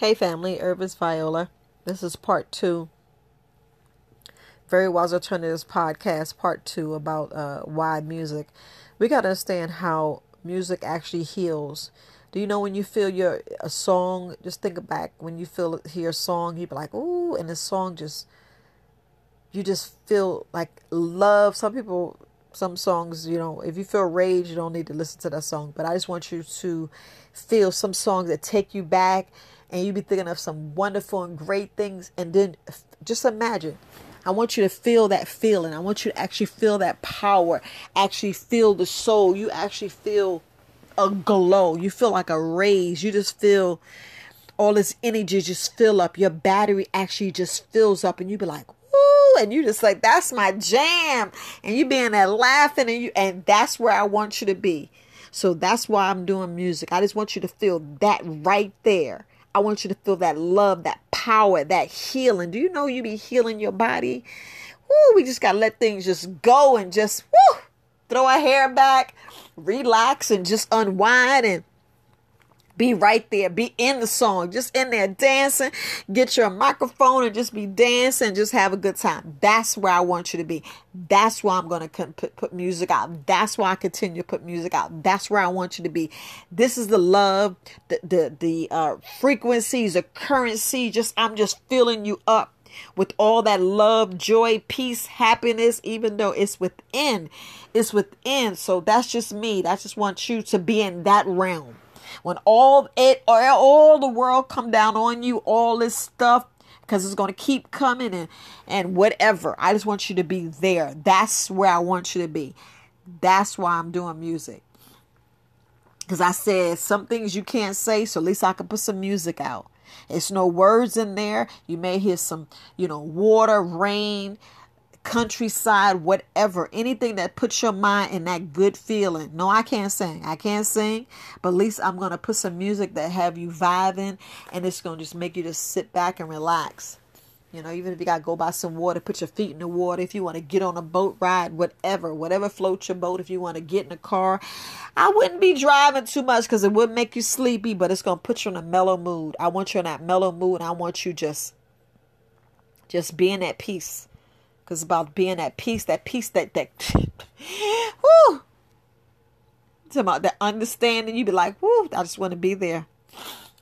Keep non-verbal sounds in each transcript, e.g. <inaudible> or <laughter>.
Hey family, Herbalist Viola. This is part two. Very Wise Alternatives podcast, part two about uh, why music. We got to understand how music actually heals. Do you know when you feel your a song? Just think back when you feel hear a song, you be like, "Ooh," and the song just you just feel like love. Some people, some songs, you know, if you feel rage, you don't need to listen to that song. But I just want you to feel some songs that take you back and you be thinking of some wonderful and great things and then just imagine I want you to feel that feeling. I want you to actually feel that power, actually feel the soul. You actually feel a glow. You feel like a raise. You just feel all this energy just fill up. Your battery actually just fills up, and you be like, "Woo!" And you just like, "That's my jam." And you being there laughing, and you, and that's where I want you to be. So that's why I'm doing music. I just want you to feel that right there. I want you to feel that love, that power, that healing. Do you know you be healing your body? Woo, we just got to let things just go and just woo, throw our hair back, relax, and just unwind and be right there. Be in the song. Just in there dancing. Get your microphone and just be dancing. Just have a good time. That's where I want you to be. That's why I'm going to put, put music out. That's why I continue to put music out. That's where I want you to be. This is the love, the, the, the uh, frequencies, the currency. Just, I'm just filling you up with all that love, joy, peace, happiness, even though it's within. It's within. So that's just me. I just want you to be in that realm when all it all the world come down on you, all this stuff, because it's going to keep coming and and whatever. I just want you to be there. That's where I want you to be. That's why I'm doing music. Because I said some things you can't say, so at least I can put some music out. It's no words in there. You may hear some, you know, water, rain, countryside, whatever, anything that puts your mind in that good feeling. No, I can't sing. I can't sing, but at least I'm going to put some music that have you vibing and it's going to just make you just sit back and relax. You know, even if you got to go buy some water, put your feet in the water. If you want to get on a boat ride, whatever, whatever floats your boat. If you want to get in a car, I wouldn't be driving too much because it would make you sleepy, but it's going to put you in a mellow mood. I want you in that mellow mood. I want you just, just being at peace because about being at peace, that peace that that <laughs> whoo. It's about that understanding. You'd be like, whoo, I just want to be there.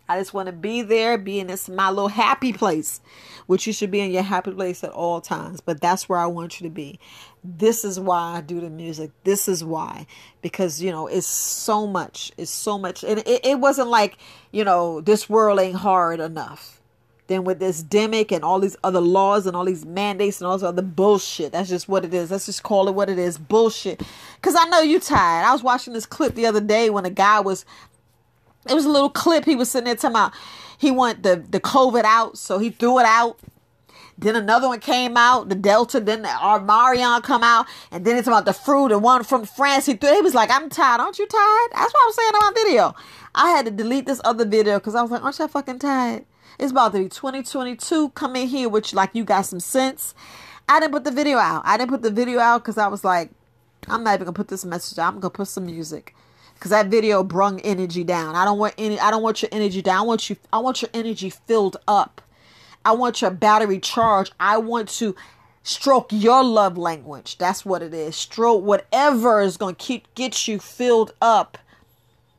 I just want to be there, be in this my little happy place, which you should be in your happy place at all times. But that's where I want you to be. This is why I do the music. This is why, because you know it's so much. It's so much, and it, it wasn't like you know this world ain't hard enough then with this demic and all these other laws and all these mandates and all this other bullshit. That's just what it is. Let's just call it what it is. Bullshit. Cause I know you tired. I was watching this clip the other day when a guy was it was a little clip he was sitting there talking about he want the, the COVID out, so he threw it out. Then another one came out, the Delta. Then the Armarion come out, and then it's about the fruit. And one from France, he threw. He was like, "I'm tired. Aren't you tired?" That's what I'm saying on my video. I had to delete this other video because I was like, "Aren't you fucking tired?" It's about to be 2022. Come in here with like you got some sense. I didn't put the video out. I didn't put the video out because I was like, I'm not even gonna put this message out. I'm gonna put some music. Cause that video brung energy down. I don't want any I don't want your energy down. I want you I want your energy filled up. I want your battery charged. I want to stroke your love language. That's what it is. Stroke whatever is gonna keep get you filled up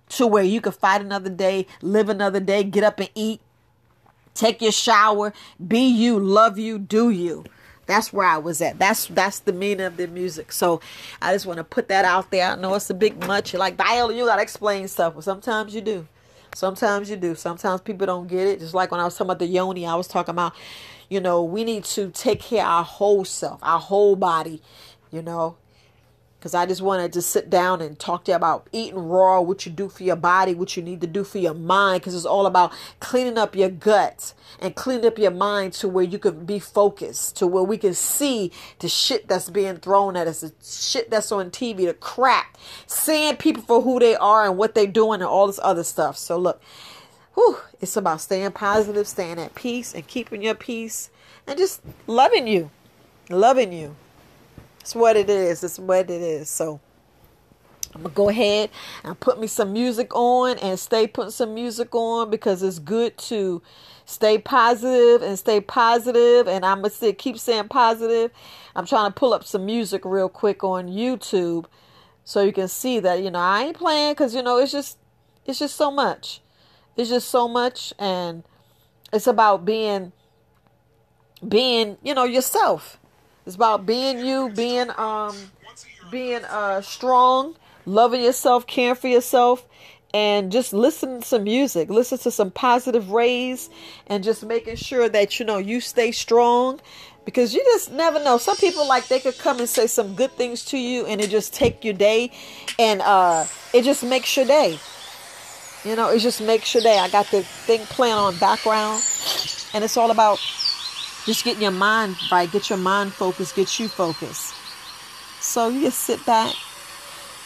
to where you can fight another day, live another day, get up and eat, Take your shower, be you, love you, do you. That's where I was at. That's that's the meaning of the music. So I just want to put that out there. I know it's a big much. You're like Viola, you gotta explain stuff. Well, sometimes you do. Sometimes you do. Sometimes people don't get it. Just like when I was talking about the yoni, I was talking about, you know, we need to take care of our whole self, our whole body, you know because I just wanted to sit down and talk to you about eating raw, what you do for your body, what you need to do for your mind, because it's all about cleaning up your gut and cleaning up your mind to where you can be focused, to where we can see the shit that's being thrown at us, the shit that's on TV, the crap, seeing people for who they are and what they're doing and all this other stuff. So look, whew, it's about staying positive, staying at peace, and keeping your peace, and just loving you, loving you. It's what it is. It's what it is. So I'm gonna go ahead and put me some music on and stay putting some music on because it's good to stay positive and stay positive and I'm gonna say, keep saying positive. I'm trying to pull up some music real quick on YouTube so you can see that you know I ain't playing because you know it's just it's just so much. It's just so much and it's about being being you know yourself. It's about being you, being um being uh strong loving yourself, caring for yourself, and just listen to some music, listen to some positive rays, and just making sure that you know you stay strong because you just never know. Some people like they could come and say some good things to you, and it just take your day, and uh, it just makes your day. You know, it just makes your day. I got the thing playing on background, and it's all about just getting your mind right, get your mind focused, get you focused. So you just sit back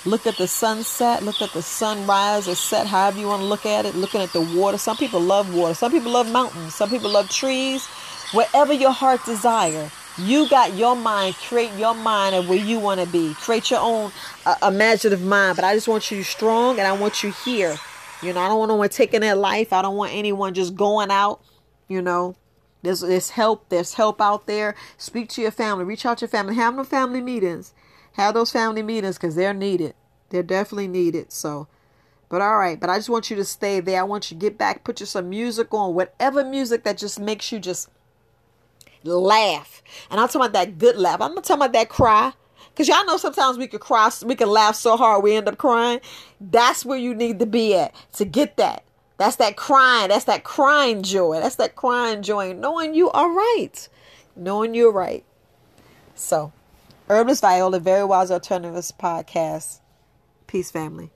Look at the sunset, look at the sunrise or set, however you want to look at it, looking at the water. Some people love water, some people love mountains, some people love trees. Wherever your heart desire, you got your mind, create your mind of where you want to be. Create your own uh, imaginative mind. But I just want you strong and I want you here. You know, I don't want anyone taking their life. I don't want anyone just going out, you know. There's, there's help. There's help out there. Speak to your family. Reach out to your family. Have no family meetings. Have those family meetings because they're needed. They're definitely needed. So, but all right. But I just want you to stay there. I want you to get back, put you some music on, whatever music that just makes you just laugh. And I'm talking about that good laugh. I'm not talking about that cry. Because y'all know sometimes we could cry, we can laugh so hard we end up crying. That's where you need to be at to get that. That's that crying. That's that crying joy. That's that crying joy. Knowing you are right. Knowing you're right. So, Herbalist Viola, Very Wise Alternatives podcast. Peace, family.